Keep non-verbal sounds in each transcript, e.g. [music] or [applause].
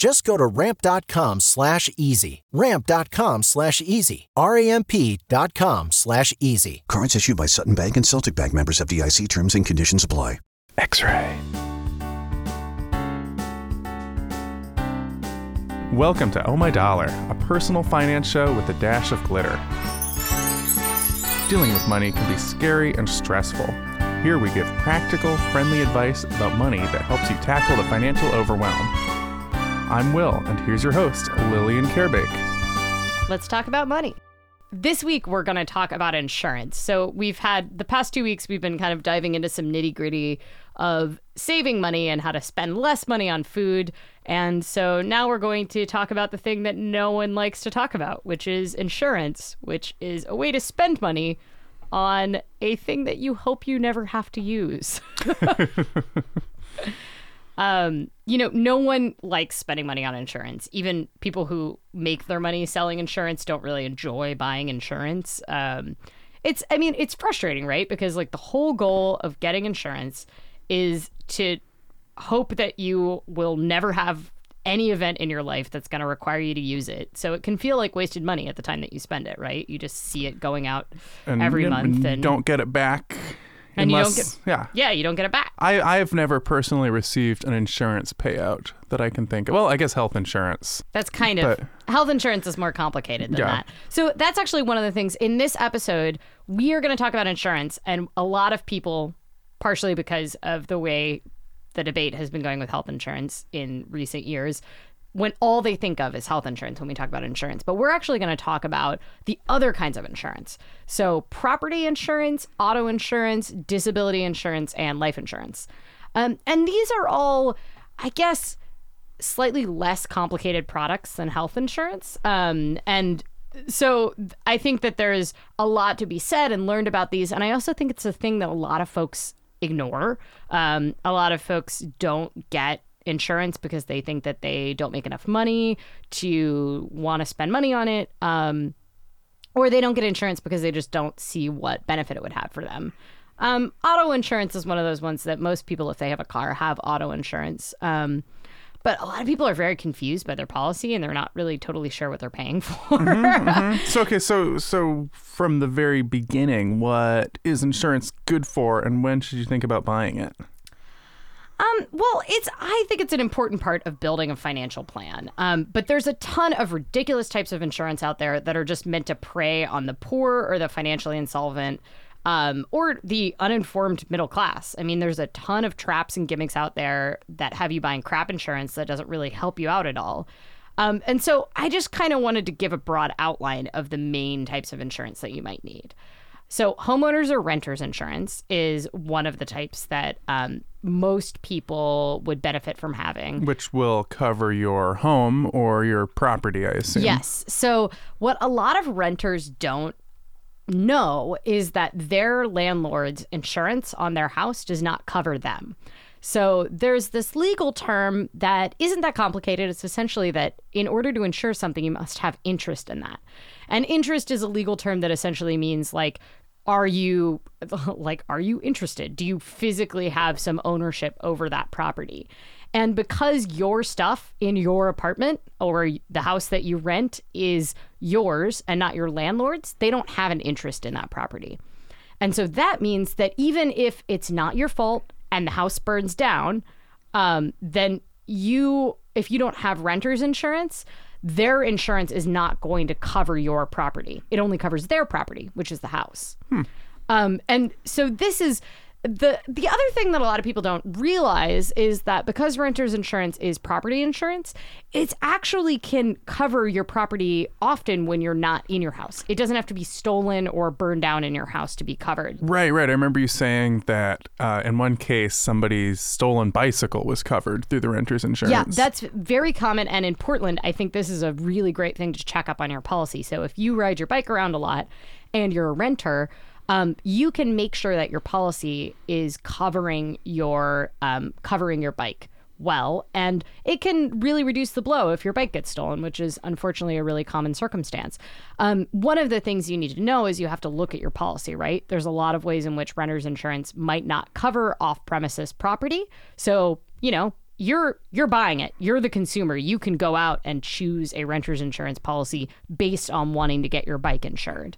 Just go to ramp.com slash easy. Ramp.com slash easy. R-A-M-P dot com slash easy. Cards issued by Sutton Bank and Celtic Bank members FDIC terms and conditions apply. X-Ray. Welcome to Oh My Dollar, a personal finance show with a dash of glitter. Dealing with money can be scary and stressful. Here we give practical, friendly advice about money that helps you tackle the financial overwhelm. I'm Will, and here's your host, Lillian Karabaic. Let's talk about money. This week, we're going to talk about insurance. So, we've had the past two weeks, we've been kind of diving into some nitty gritty of saving money and how to spend less money on food. And so now we're going to talk about the thing that no one likes to talk about, which is insurance, which is a way to spend money on a thing that you hope you never have to use. [laughs] [laughs] um, you know, no one likes spending money on insurance. Even people who make their money selling insurance don't really enjoy buying insurance. Um, it's, I mean, it's frustrating, right? Because like the whole goal of getting insurance is to hope that you will never have any event in your life that's going to require you to use it. So it can feel like wasted money at the time that you spend it, right? You just see it going out And every month and don't get it back. And you don't unless- get- yeah. yeah, you don't get it back. I, I have never personally received an insurance payout that I can think of. Well, I guess health insurance. That's kind of But- health insurance is more complicated than Yeah. that. So that's actually one of the things in this episode we are going to talk about insurance and a lot of people partially because of the way the debate has been going with health insurance in recent years when all they think of is health insurance when we talk about insurance. But we're actually going to talk about the other kinds of insurance. So, property insurance, auto insurance, disability insurance, and life insurance. Um, and these are all, I guess, slightly less complicated products than health insurance. Um, and so I think that there's a lot to be said and learned about these. And I also think it's a thing that a lot of folks ignore. Um, a lot of folks don't get insurance because they think that they don't make enough money to want to spend money on it. Um, or they don't get insurance because they just don't see what benefit it would have for them. Um, auto insurance is one of those ones that most people, if they have a car, have auto insurance. Um, but a lot of people are very confused by their policy and they're not really totally sure what they're paying [laughs] for. So okay, so so from the very beginning, what is insurance good for, and when should you think about buying it? Um, well, it's I think it's an important part of building a financial plan. Um, but there's a ton of ridiculous types of insurance out there that are just meant to prey on the poor or the financially insolvent. Um, or the uninformed middle class. I mean, there's a ton of traps and gimmicks out there that have you buying crap insurance that doesn't really help you out at all. Um, and so I just kind of wanted to give a broad outline of the main types of insurance that you might need. So, homeowners or renters insurance is one of the types that um, most people would benefit from having. Which will cover your home or your property, I assume. Yes. So, what a lot of renters don't know is that their landlord's insurance on their house does not cover them. So there's this legal term that isn't that complicated. It's essentially that in order to insure something, you must have interest in that. And interest is a legal term that essentially means like, are you [laughs] like are you interested? Do you physically have some ownership over that property? And because your stuff in your apartment or the house that you rent is yours and not your landlord's, they don't have an interest in that property. And so that means that even if it's not your fault and the house burns down, um, then you, if you don't have renter's insurance, their insurance is not going to cover your property. It only covers their property, which is the house. Um, and so this is the the other thing that a lot of people don't realize is that because renters insurance is property insurance, it actually can cover your property often when you're not in your house. It doesn't have to be stolen or burned down in your house to be covered. Right, right. I remember you saying that uh, in one case, somebody's stolen bicycle was covered through the renter's insurance. Yeah, that's very common. And in Portland, I think this is a really great thing to check up on your policy. So if you ride your bike around a lot and you're a renter, um, you can make sure that your policy is covering your um, covering your bike well, and it can really reduce the blow if your bike gets stolen, which is unfortunately a really common circumstance. Um, one of the things you need to know is you have to look at your policy, right? There's a lot of ways in which renter's insurance might not cover off premises property. So, you know, you're you're buying it. You're the consumer. You can go out and choose a renter's insurance policy based on wanting to get your bike insured.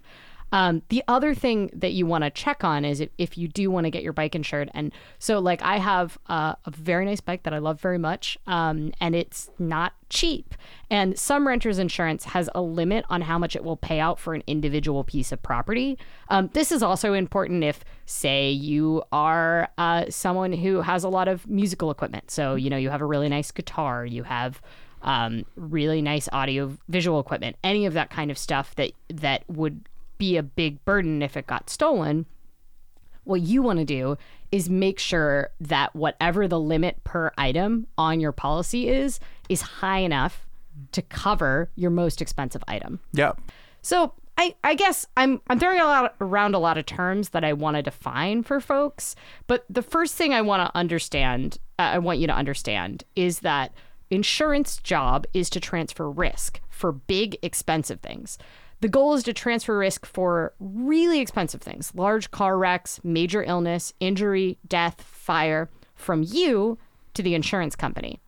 Um, the other thing that you want to check on is if, if you do want to get your bike insured. And so, like, I have a very nice bike that I love very much, um, and it's not cheap. And some renters insurance has a limit on how much it will pay out for an individual piece of property. Um, this is also important if, say, you are uh, someone who has a lot of musical equipment. So, you know, you have a really nice guitar, you have um, really nice audio visual equipment, any of that kind of stuff that that would be a big burden if it got stolen. What you want to do is make sure that whatever the limit per item on your policy is, is high enough to cover your most expensive item. Yeah. So I, I guess I'm I'm throwing a lot around a lot of terms that I want to define for folks. But the first thing I want to understand, uh, I want you to understand, is that insurance job is to transfer risk for big expensive things. The goal is to transfer risk for really expensive things large car wrecks, major illness, injury, death, fire from you to the insurance company.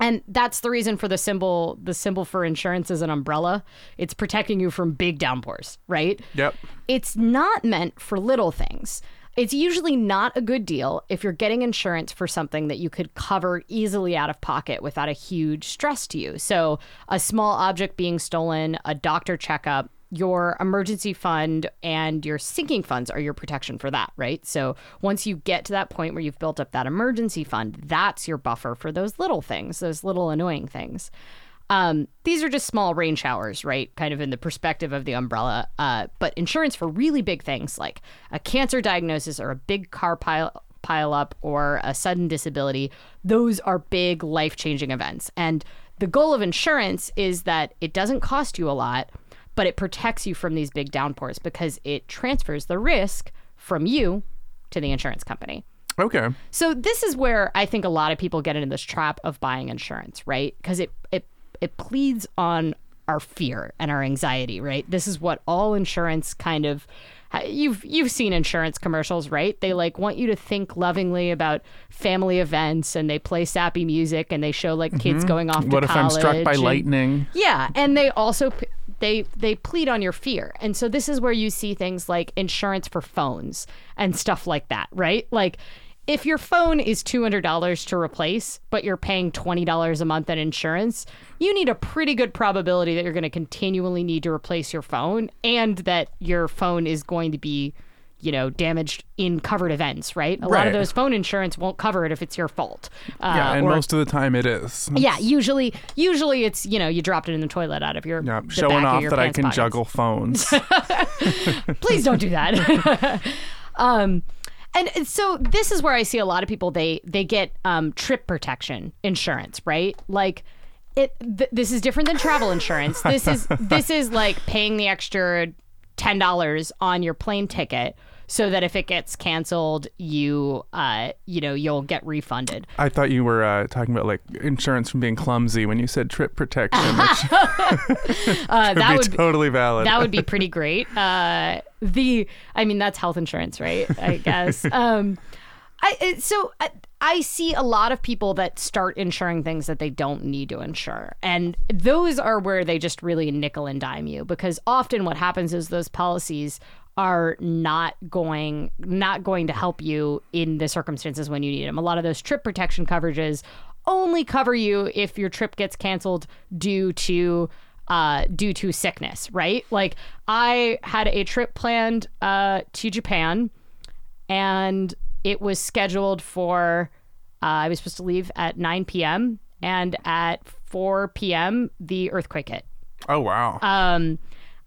And that's the reason for the symbol. The symbol for insurance is an umbrella. It's protecting you from big downpours, right? Yep. It's not meant for little things. It's usually not a good deal if you're getting insurance for something that you could cover easily out of pocket without a huge stress to you. So, a small object being stolen, a doctor checkup, your emergency fund and your sinking funds are your protection for that, right? So once you get to that point where you've built up that emergency fund, that's your buffer for those little things, those little annoying things. Um, these are just small rain showers, right? Kind of in the perspective of the umbrella. Uh, but insurance for really big things like a cancer diagnosis or a big car pile pile up or a sudden disability, those are big life changing events. And the goal of insurance is that it doesn't cost you a lot, but it protects you from these big downpours because it transfers the risk from you to the insurance company. Okay. So this is where I think a lot of people get into this trap of buying insurance, right? Because it it it pleads on our fear and our anxiety, right? This is what all insurance kind of you've you've seen insurance commercials, right? They like want you to think lovingly about family events and they play sappy music and they show like kids going off to Mm-hmm. What if I'm struck by and- lightning? yeah, and they also they they plead on your fear. And so this is where you see things like insurance for phones and stuff like that, right? Like if your phone is $200 to replace, but you're paying $20 a month in insurance, you need a pretty good probability that you're going to continually need to replace your phone and that your phone is going to be, you know, damaged in covered events, right? A lot of those phone insurance won't cover it if it's your fault. Uh, Yeah, and or- most of the time it is. yeah, usually usually it's you know you dropped it in the toilet out of your Yeah, showing back of off that I can pockets. juggle phones. [laughs] Please don't do that. [laughs] um, and so this is where I see a lot of people they they get um, trip protection insurance, right? Like it. Th- this is different than travel insurance. This is this is like paying the extra ten dollars on your plane ticket so that if it gets canceled, you uh you know you'll get refunded. I thought you were uh, talking about like insurance from being clumsy when you said trip protection, [laughs] which Uh, [laughs] that would be, totally valid. that would be [laughs] pretty great. Uh, the, I mean, that's health insurance, right? I guess. Um, I so I, I see a lot of people that start insuring things that they don't need to insure, and those are where they just really nickel and dime you because often what happens is those policies are not going not going to help you in the circumstances when you need them. A lot of those trip protection coverages only cover you if your trip gets canceled due to uh, due to sickness, right? Like I had a trip planned uh, to Japan, and it was scheduled for, uh, I was supposed to leave at 9 p.m. and at 4 p.m. the earthquake hit. Oh wow. Um,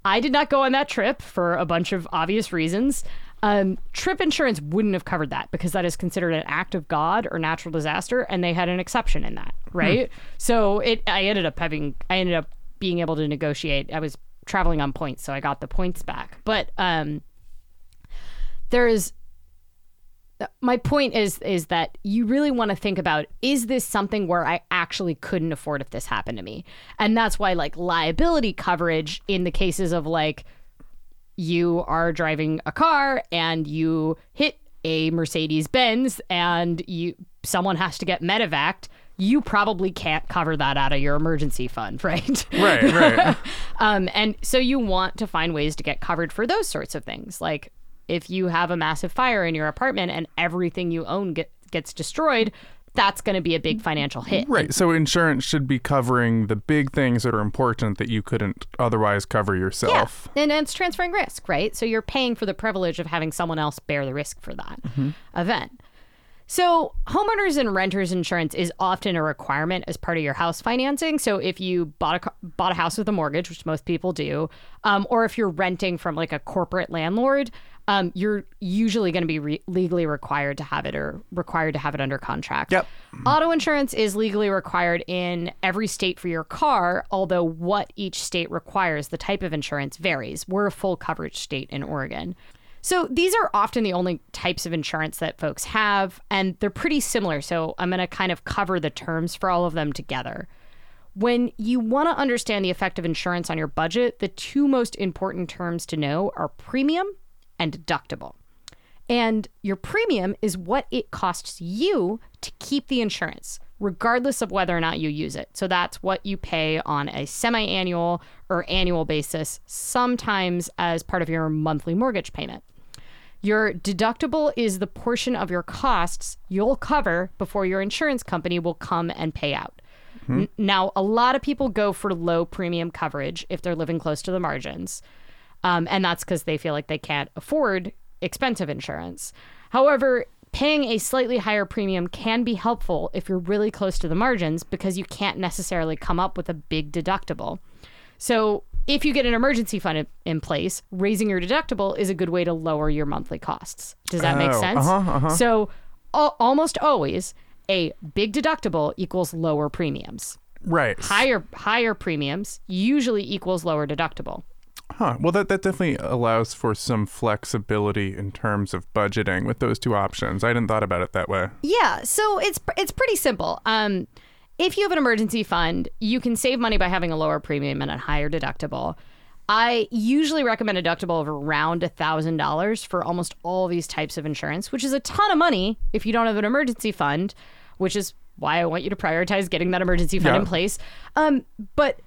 I did not go on that trip for a bunch of obvious reasons. Um, trip insurance wouldn't have covered that because that is considered an act of God or natural disaster, and they had an exception in that, right? So it, I ended up having, I ended up being able to negotiate. I was traveling on points, so I got the points back. But um, there is my point is is that you really want to think about is this something where I actually couldn't afford if this happened to me? And that's why like liability coverage in the cases of like you are driving a car and you hit a Mercedes Benz and you someone has to get medevaced, you probably can't cover that out of your emergency fund, [laughs] right? right, right. [laughs] Um, and so you want to find ways to get covered for those sorts of things. Like if you have a massive fire in your apartment and everything you own get, gets destroyed, that's going to be a big financial hit. Right. So insurance should be covering the big things that are important that you couldn't otherwise cover yourself. Yeah. And it's transferring risk, right? So you're paying for the privilege of having someone else bear the risk for that event. So, homeowners and renters insurance is often a requirement as part of your house financing. So, if you bought a bought a house with a mortgage, which most people do, um, or if you're renting from like a corporate landlord, um, you're usually going to be re- legally required to have it or required to have it under contract. Yep. Auto insurance is legally required in every state for your car, although what each state requires, the type of insurance varies. We're a full coverage state in Oregon. So these are often the only types of insurance that folks have, and they're pretty similar. So I'm going to kind of cover the terms for all of them together. When you want to understand the effect of insurance on your budget, the two most important terms to know are premium and deductible. And your premium is what it costs you to keep the insurance, regardless of whether or not you use it. So that's what you pay on a semi annual or annual basis, sometimes as part of your monthly mortgage payment. Your deductible is the portion of your costs you'll cover before your insurance company will come and pay out. Hmm. N- now, a lot of people go for low premium coverage if they're living close to the margins. Um, and that's because they feel like they can't afford expensive insurance. However, paying a slightly higher premium can be helpful if you're really close to the margins because you can't necessarily come up with a big deductible. So, if you get an emergency fund in- place, raising your deductible is a good way to lower your monthly costs. Does that make Oh, sense? uh-huh, uh-huh. So, al- almost always, a big deductible equals lower premiums. Right. Higher higher premiums usually equals lower deductible. Huh. Well, that, that definitely allows for some flexibility in terms of budgeting with those two options. I hadn't thought about it that way. Yeah, so it's it's pretty simple. Um, if you have an emergency fund, you can save money by having a lower premium and a higher deductible. I usually recommend a deductible of around thousand dollars for almost all these types of insurance, which is a ton of money if you don't have an emergency fund, which is why I want you to prioritize getting that emergency fund Yeah. in place. Um, but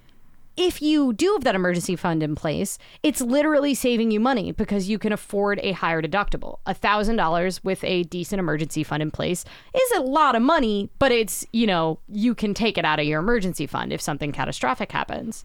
if you do have that emergency fund in place, it's literally saving you money because you can afford a higher deductible. A thousand dollars with a decent emergency fund in place is a lot of money, but it's, you know, you can take it out of your emergency fund if something catastrophic happens.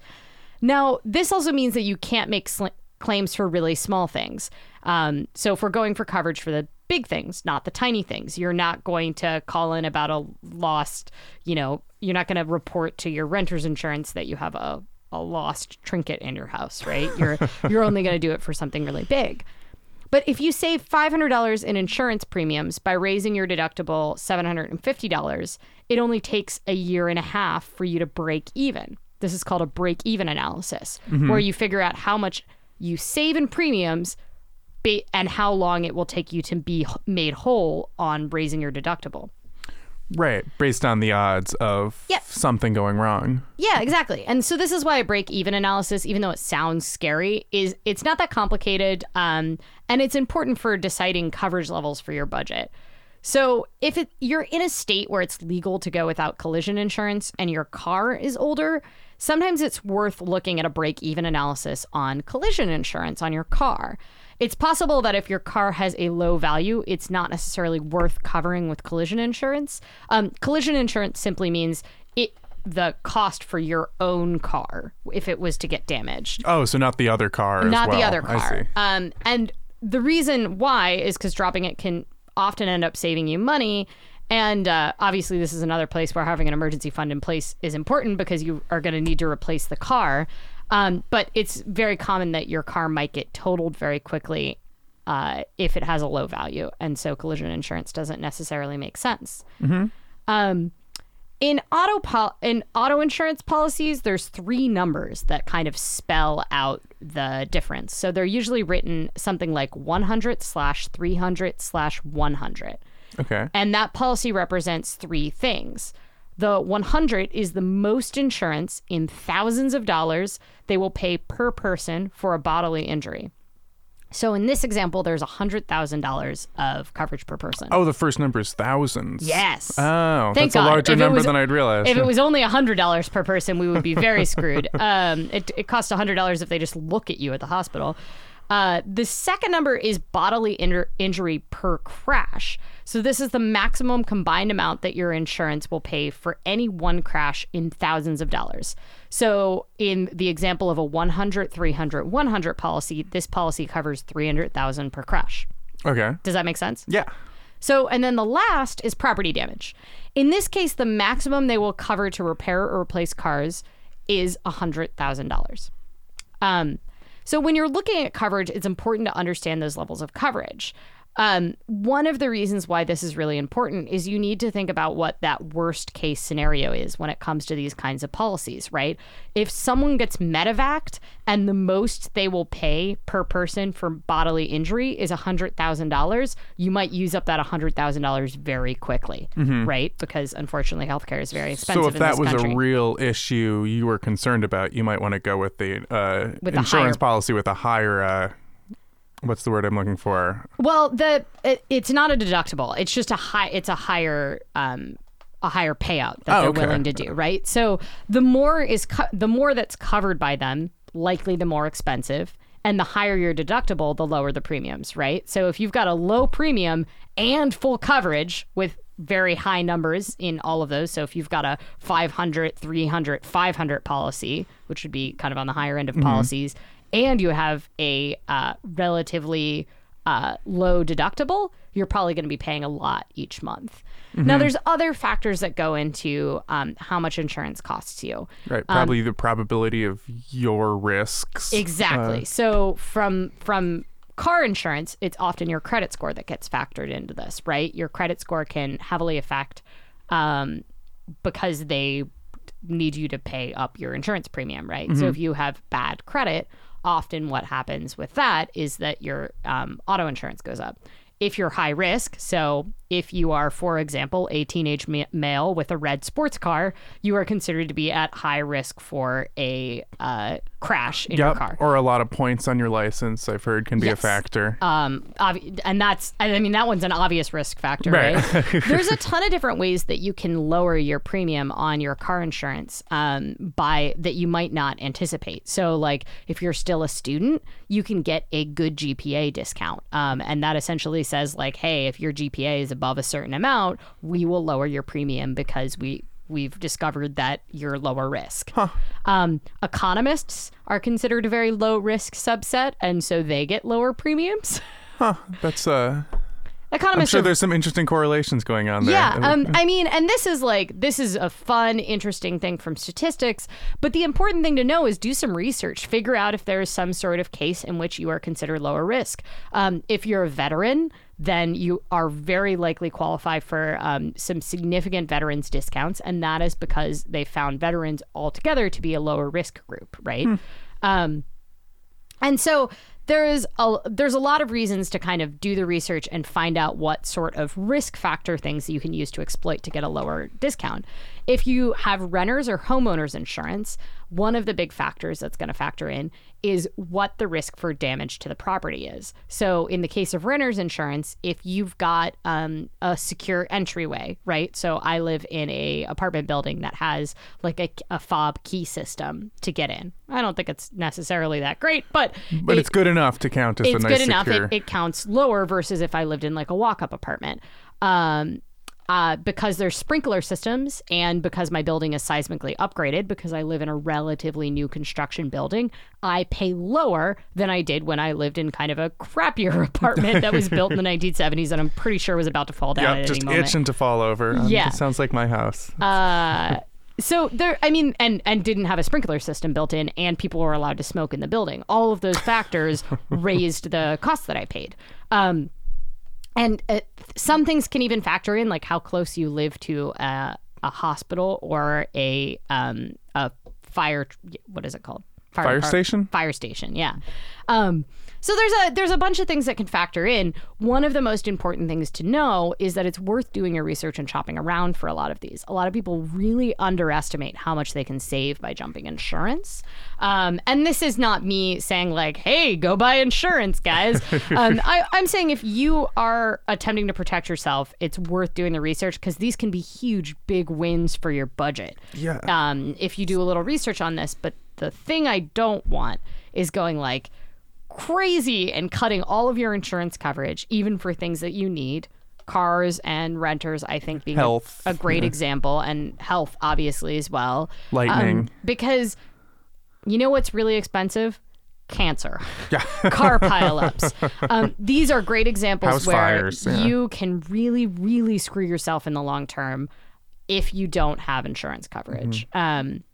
Now, this also means that you can't make sl- claims for really small things. Um, so if we're going for coverage for the big things, not the tiny things, you're not going to call in about a lost, you know, you're not going to report to your renter's insurance that you have a, a lost trinket in your house, right? You're [laughs] you're only going to do it for something really big. But if you save $500 in insurance premiums by raising your deductible $750, it only takes a year and a half for you to break even. This is called a break even analysis, mm-hmm. where you figure out how much you save in premiums and how long it will take you to be made whole on raising your deductible. Right. Based on the odds of Yep. something going wrong. Yeah, exactly. And so this is why a break even analysis, even though it sounds scary, is it's not that complicated. Um, and it's important for deciding coverage levels for your budget. So if it, you're in a state where it's legal to go without collision insurance and your car is older, sometimes it's worth looking at a break even analysis on collision insurance on your car. It's possible that if your car has a low value, it's not necessarily worth covering with collision insurance. Um, collision insurance simply means it the cost for your own car if it was to get damaged Oh, so not the other car. as not the well. other I car. see. Um, and the reason why is because dropping it can often end up saving you money. And uh, obviously, this is another place where having an emergency fund in place is important because you are going to need to replace the car. Um, but it's very common that your car might get totaled very quickly uh, if it has a low value, and so collision insurance doesn't necessarily make sense. Um, in auto pol- in auto insurance policies, there's three numbers that kind of spell out the difference. So they're usually written something like 100 slash 300 slash 100. Okay. And that policy represents three things. The 100 is the most insurance in thousands of dollars they will pay per person for a bodily injury. So in this example, there's $100,000 of coverage per person. Oh, the first number is thousands. Yes. Oh, Thank that's a larger If number was- than I'd realized. If it was only $100 per person, we would be very [laughs] screwed. Um, it, it costs $100 if they just look at you at the hospital. Uh, the second number is bodily injur- injury per crash. So, this is the maximum combined amount that your insurance will pay for any one crash in thousands of dollars. So, in the example of a 100, 300, 100 policy, this policy covers 300,000 per crash. okay. Does that make sense? Yeah. So, and then the last is property damage. In this case, the maximum they will cover to repair or replace cars is $100,000. Um, so, when you're looking at coverage, it's important to understand those levels of coverage. Um, one of the reasons why this is really important is you need to think about what that worst case scenario is when it comes to these kinds of policies, right? If someone gets medevaced and the most they will pay per person for bodily injury is $100,000, you might use up that $100,000 very quickly, right? Because unfortunately, healthcare is very expensive So if that was country. a real issue you were concerned about, you might want to go with the uh, With insurance higher- policy with a higher. Uh, what's the word I'm looking for? Well, the it, it's not a deductible. It's just a high. It's a higher um a higher payout that Oh, they're okay. willing to do. Right. So the more is co- the more that's covered by them, likely the more expensive. And the higher your deductible, the lower the premiums, right? So if you've got a low premium and full coverage with very high numbers in all of those. So if you've got a 500, 300, 500 policy, which would be kind of on the higher end of policies, and you have a uh, relatively uh, low deductible, you're probably going to be paying a lot each month. Now, there's other factors that go into um, how much insurance costs you. Right. Probably the probability of your risks. Exactly. so from from car insurance, it's often your credit score that gets factored into this, right? Your credit score can heavily affect um, because they need you to pay up your insurance premium, right? So if you have bad credit, often what happens with that is that your um, auto insurance goes up. If you're high risk, so if you are, for example, a teenage ma- male with a red sports car, you are considered to be at high risk for a uh, crash in your car. Or a lot of points on your license, I've heard, can be Yes. a factor. Um, obvi- and that's, I mean, that one's an obvious risk factor, Right. right? [laughs] There's a ton of different ways that you can lower your premium on your car insurance um, by that you might not anticipate. So, like, if you're still a student, you can get a good GPA discount, um, and that essentially says, like, hey, if your GPA is above a certain amount, we will lower your premium because we we've discovered that you're lower risk. Um, economists are considered a very low risk subset, and so they get lower premiums. [laughs] That's uh I'm sure are there's some interesting correlations going on there. yeah, um, [laughs] I mean, and this is like this is a fun, interesting thing from statistics. But the important thing to know is do some research, figure out if there is some sort of case in which you are considered lower risk. Um, if you're a veteran, then you are very likely qualify for um, some significant veterans discounts, and that is because they found veterans altogether to be a lower risk group, right? Um, and so there is a there's a lot of reasons to kind of do the research and find out what sort of risk factor things that you can use to exploit to get a lower discount. If you have renters or homeowners insurance, one of the big factors that's going to factor in is what the risk for damage to the property is. So, in the case of renters insurance, if you've got um, a secure entryway, right? So, I live in a apartment building that has like a, a fob key system to get in. I don't think it's necessarily that great, but but it- it's good enough to count as it's a nice It's good enough. It, it counts lower versus if I lived in like a walk up apartment. Um, uh, because there's sprinkler systems and because my building is seismically upgraded because I live in a relatively new construction building, I pay lower than I did when I lived in kind of a crappier [laughs] apartment that was built in the [laughs] 1970s and I'm pretty sure was about to fall down Yeah, at just any moment. itching to fall over. Um, Yeah. it sounds like my house. Uh, so there, I mean, and and didn't have a sprinkler system built in, and people were allowed to smoke in the building. All of those factors [laughs] raised the cost that I paid. Um, and uh, some things can even factor in, like how close you live to a, a hospital or a um, a fire. What is it called? Fire depart- station? Fire station. Yeah. Um, so there's a there's a bunch of things that can factor in. One of the most important things to know is that it's worth doing your research and shopping around for a lot of these. A lot of people really underestimate how much they can save by jumping insurance. Um, and this is not me saying like, "Hey, go buy insurance, guys." [laughs] um, I, I'm saying if you are attempting to protect yourself, it's worth doing the research because these can be huge, big wins for your budget. Yeah. Um, if you do a little research on this, but the thing I don't want is going like crazy and cutting all of your insurance coverage, even for things that you need. Cars and renters, I think, being a- Health. a, great example, and health, obviously, as well. Lightning. Um, because you know what's really expensive? Cancer. [laughs] Yeah. Car pileups. Um, these are great examples House where fires, yeah. you can really, really screw yourself in the long term if you don't have insurance coverage. Mm-hmm. Um,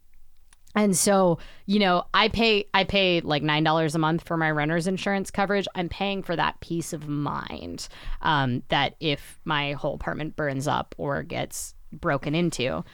and so, you know, I pay I pay like nine dollars a month for my renter's insurance coverage. I'm paying for that peace of mind um, that if my whole apartment burns up or gets broken into.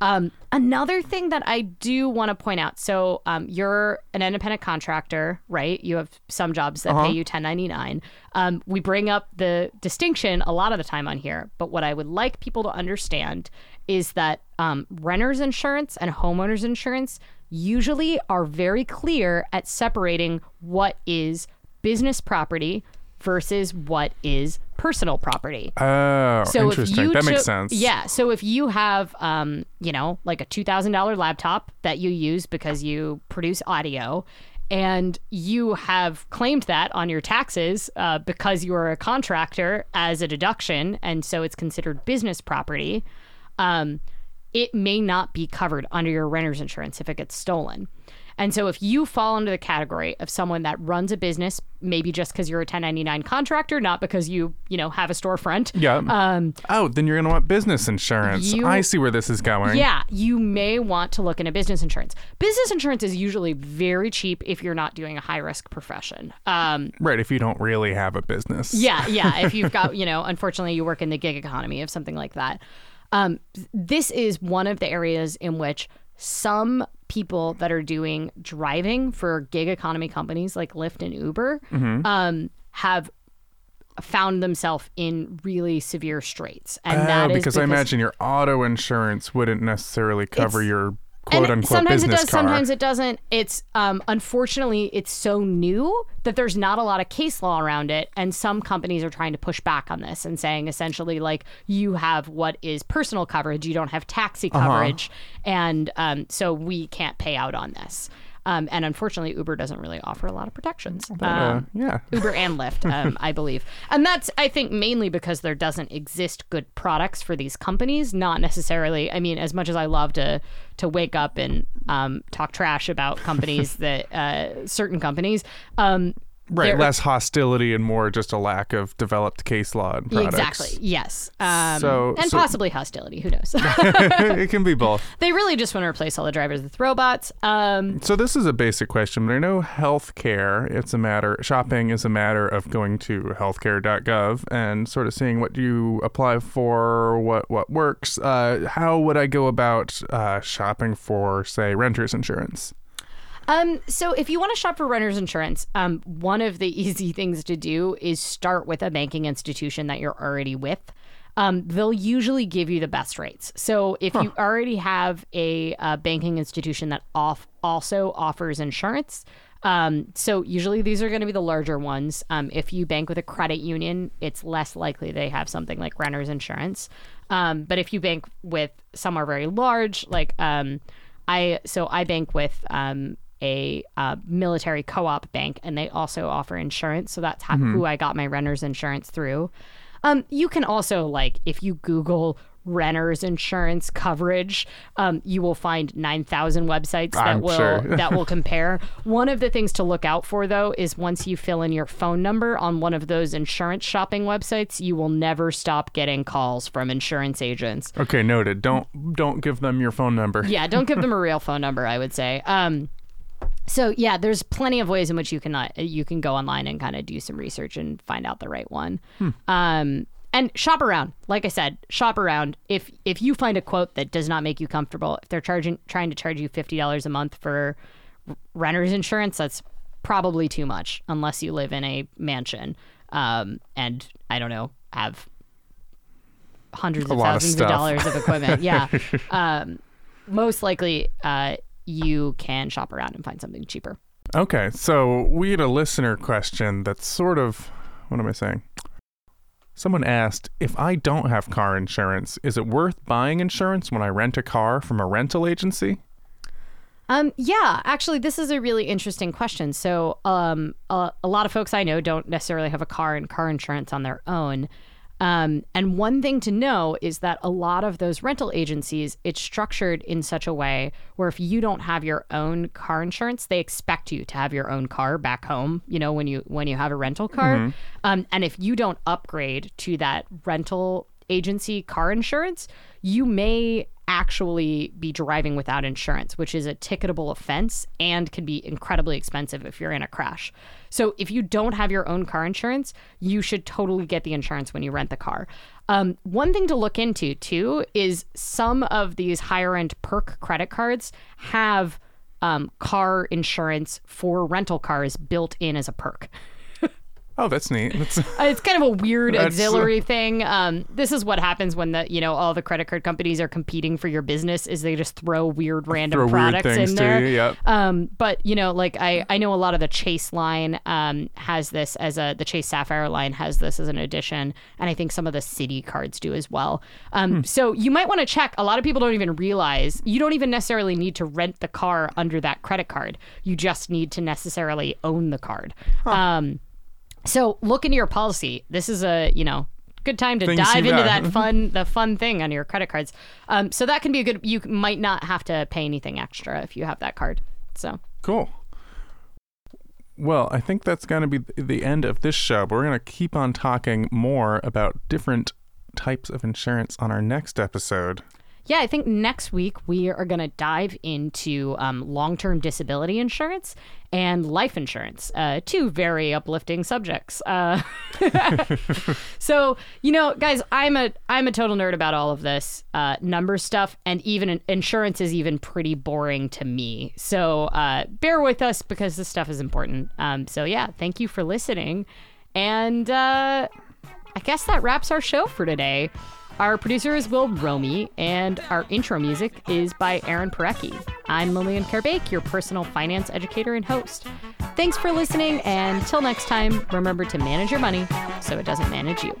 Um, another thing that I do want to point out. So, um, you're an independent contractor, right? You have some jobs that pay you 1099. Um, we bring up the distinction a lot of the time on here, but what I would like people to understand is that um, renter's insurance and homeowner's insurance usually are very clear at separating what is business property versus what is personal property. Oh, So interesting. that makes sense. Yeah. So if you have, um, you know, like a two thousand dollar laptop that you use because you produce audio, and you have claimed that on your taxes uh, because you are a contractor as a deduction, and so it's considered business property. Um, it may not be covered under your renter's insurance if it gets stolen. And so if you fall under the category of someone that runs a business, maybe just because you're a 1099 contractor, not because you, you know, have a storefront. Yeah. Um, oh, then you're going to want business insurance. You- I see where this is going. yeah, you may want to look into business insurance. Business insurance is usually very cheap if you're not doing a high risk profession. Um, Right, if you don't really have a business. yeah, yeah. If you've [laughs] got, you know, unfortunately, you work in the gig economy of something like that. Um, this is one of the areas in which some people that are doing driving for gig economy companies like Lyft and Uber um, have found themselves in really severe straits, and Oh, that is because, I imagine your auto insurance wouldn't necessarily cover It's- your and unquote sometimes it does car. sometimes it doesn't it's um, unfortunately it's so new that there's not a lot of case law around it and some companies are trying to push back on this and saying essentially like you have what is personal coverage you don't have taxi Uh-huh. coverage and um, so we can't pay out on this um, and unfortunately uber doesn't really offer a lot of protections Uh, um, yeah. Uber and [laughs] Lyft, um, I believe. And that's, I think, mainly because there doesn't exist good products for these companies. Not necessarily. I mean, as much as I love to to wake up and um, talk trash about companies [laughs] that uh, certain companies. Right, there- less hostility and more just a lack of developed case law and products. Exactly. Yes. Um, So- and so- possibly hostility. Who knows? [laughs] [laughs] it can be both. [laughs] they really just want to replace all the drivers with robots. Um, So this is a basic question, but I know healthcare, it's a matter shopping is a matter of going to healthcare.gov and sort of seeing what you apply for, what what works. Uh, how would I go about uh, shopping for, say, renter's insurance? Um, so if you want to shop for renter's insurance, um, one of the [laughs] easy things to do is start with a banking institution that you're already with. Um, they'll usually give you the best rates. So if you already have a, uh banking institution that off also offers insurance, um, so usually these are going to be the larger ones. Um, if you bank with a credit union, it's less likely they have something like renter's insurance. Um, but if you bank with somewhere very large, like um, I so I bank with um, a uh, military co-op bank, and they also offer insurance. So that's how, who I got my renter's insurance through. Um, you can also like if you Google renter's insurance coverage, um, you will find nine thousand websites that I'm will sure. [laughs] that will compare. One of the things to look out for though is once you fill in your phone number on one of those insurance shopping websites, you will never stop getting calls from insurance agents. Okay, noted. Don't don't give them your phone number. Yeah, don't give them a [laughs] real phone number. I would say. Um, so yeah, there's plenty of ways in which you can uh, you can go online and kind of do some research and find out the right one. Um, and shop around. Like I said, shop around. If if you find a quote that does not make you comfortable, if they're charging trying to charge you fifty dollars a month for renter's insurance, that's probably too much unless you live in a mansion um, and I don't know have hundreds A of lot of thousands of, dollars of equipment. Yeah. [laughs] um, most likely, uh, you can shop around and find something cheaper. Okay, so we had a listener question that's sort of what am I saying? Someone asked, if I don't have car insurance, is it worth buying insurance when I rent a car from a rental agency? Um, yeah, actually, this is a really interesting question. So, um, a, a lot of folks I know don't necessarily have a car and car insurance on their own. Um, and one thing to know is that a lot of those rental agencies, it's structured in such a way where if you don't have your own car insurance, they expect you to have your own car back home. You know, when you when you have a rental car, um, and if you don't upgrade to that rental agency car insurance, you may actually be driving without insurance, which is a ticketable offense and can be incredibly expensive if you're in a crash. So if you don't have your own car insurance, you should totally get the insurance when you rent the car. Um, one thing to look into too is some of these higher end perk credit cards have um, car insurance for rental cars built in as a perk. Oh, that's neat. That's, [laughs] Uh, It's kind of a weird auxiliary thing. Um, this is what happens when the you know all the credit card companies are competing for your business. Is they just throw weird random Throw products things in there. you, yep. Um, but you know, like I I know a lot of the Chase line um, has this as a the Chase Sapphire line has this as an addition, and I think some of the Citi cards do as well. Um, Hmm. So you might want to check. A lot of people don't even realize you don't even necessarily need to rent the car under that credit card. You just need to necessarily own the card. Um, so look into your policy. This is a you know good time to Things dive into got. that [laughs] fun the fun thing on your credit cards. Um, so that can be a good. You might not have to pay anything extra if you have that card. So Cool. Well, I think that's going to be the end of this show, but we're going to keep on talking more about different types of insurance on our next episode. Yeah, I think next week we are going to dive into um, long term disability insurance and life insurance. Uh, two very uplifting subjects. Uh, [laughs] so you know, guys, I'm a I'm a total nerd about all of this uh, number stuff, and even insurance is even pretty boring to me. So uh, bear with us because this stuff is important. Um, so yeah, thank you for listening, and uh, I guess that wraps our show for today. Our producer is Will Romy, and our intro music is by Aaron Parecki. I'm Lillian Karabaic, your personal finance educator and host. Thanks for listening, and till next time, remember to manage your money so it doesn't manage you.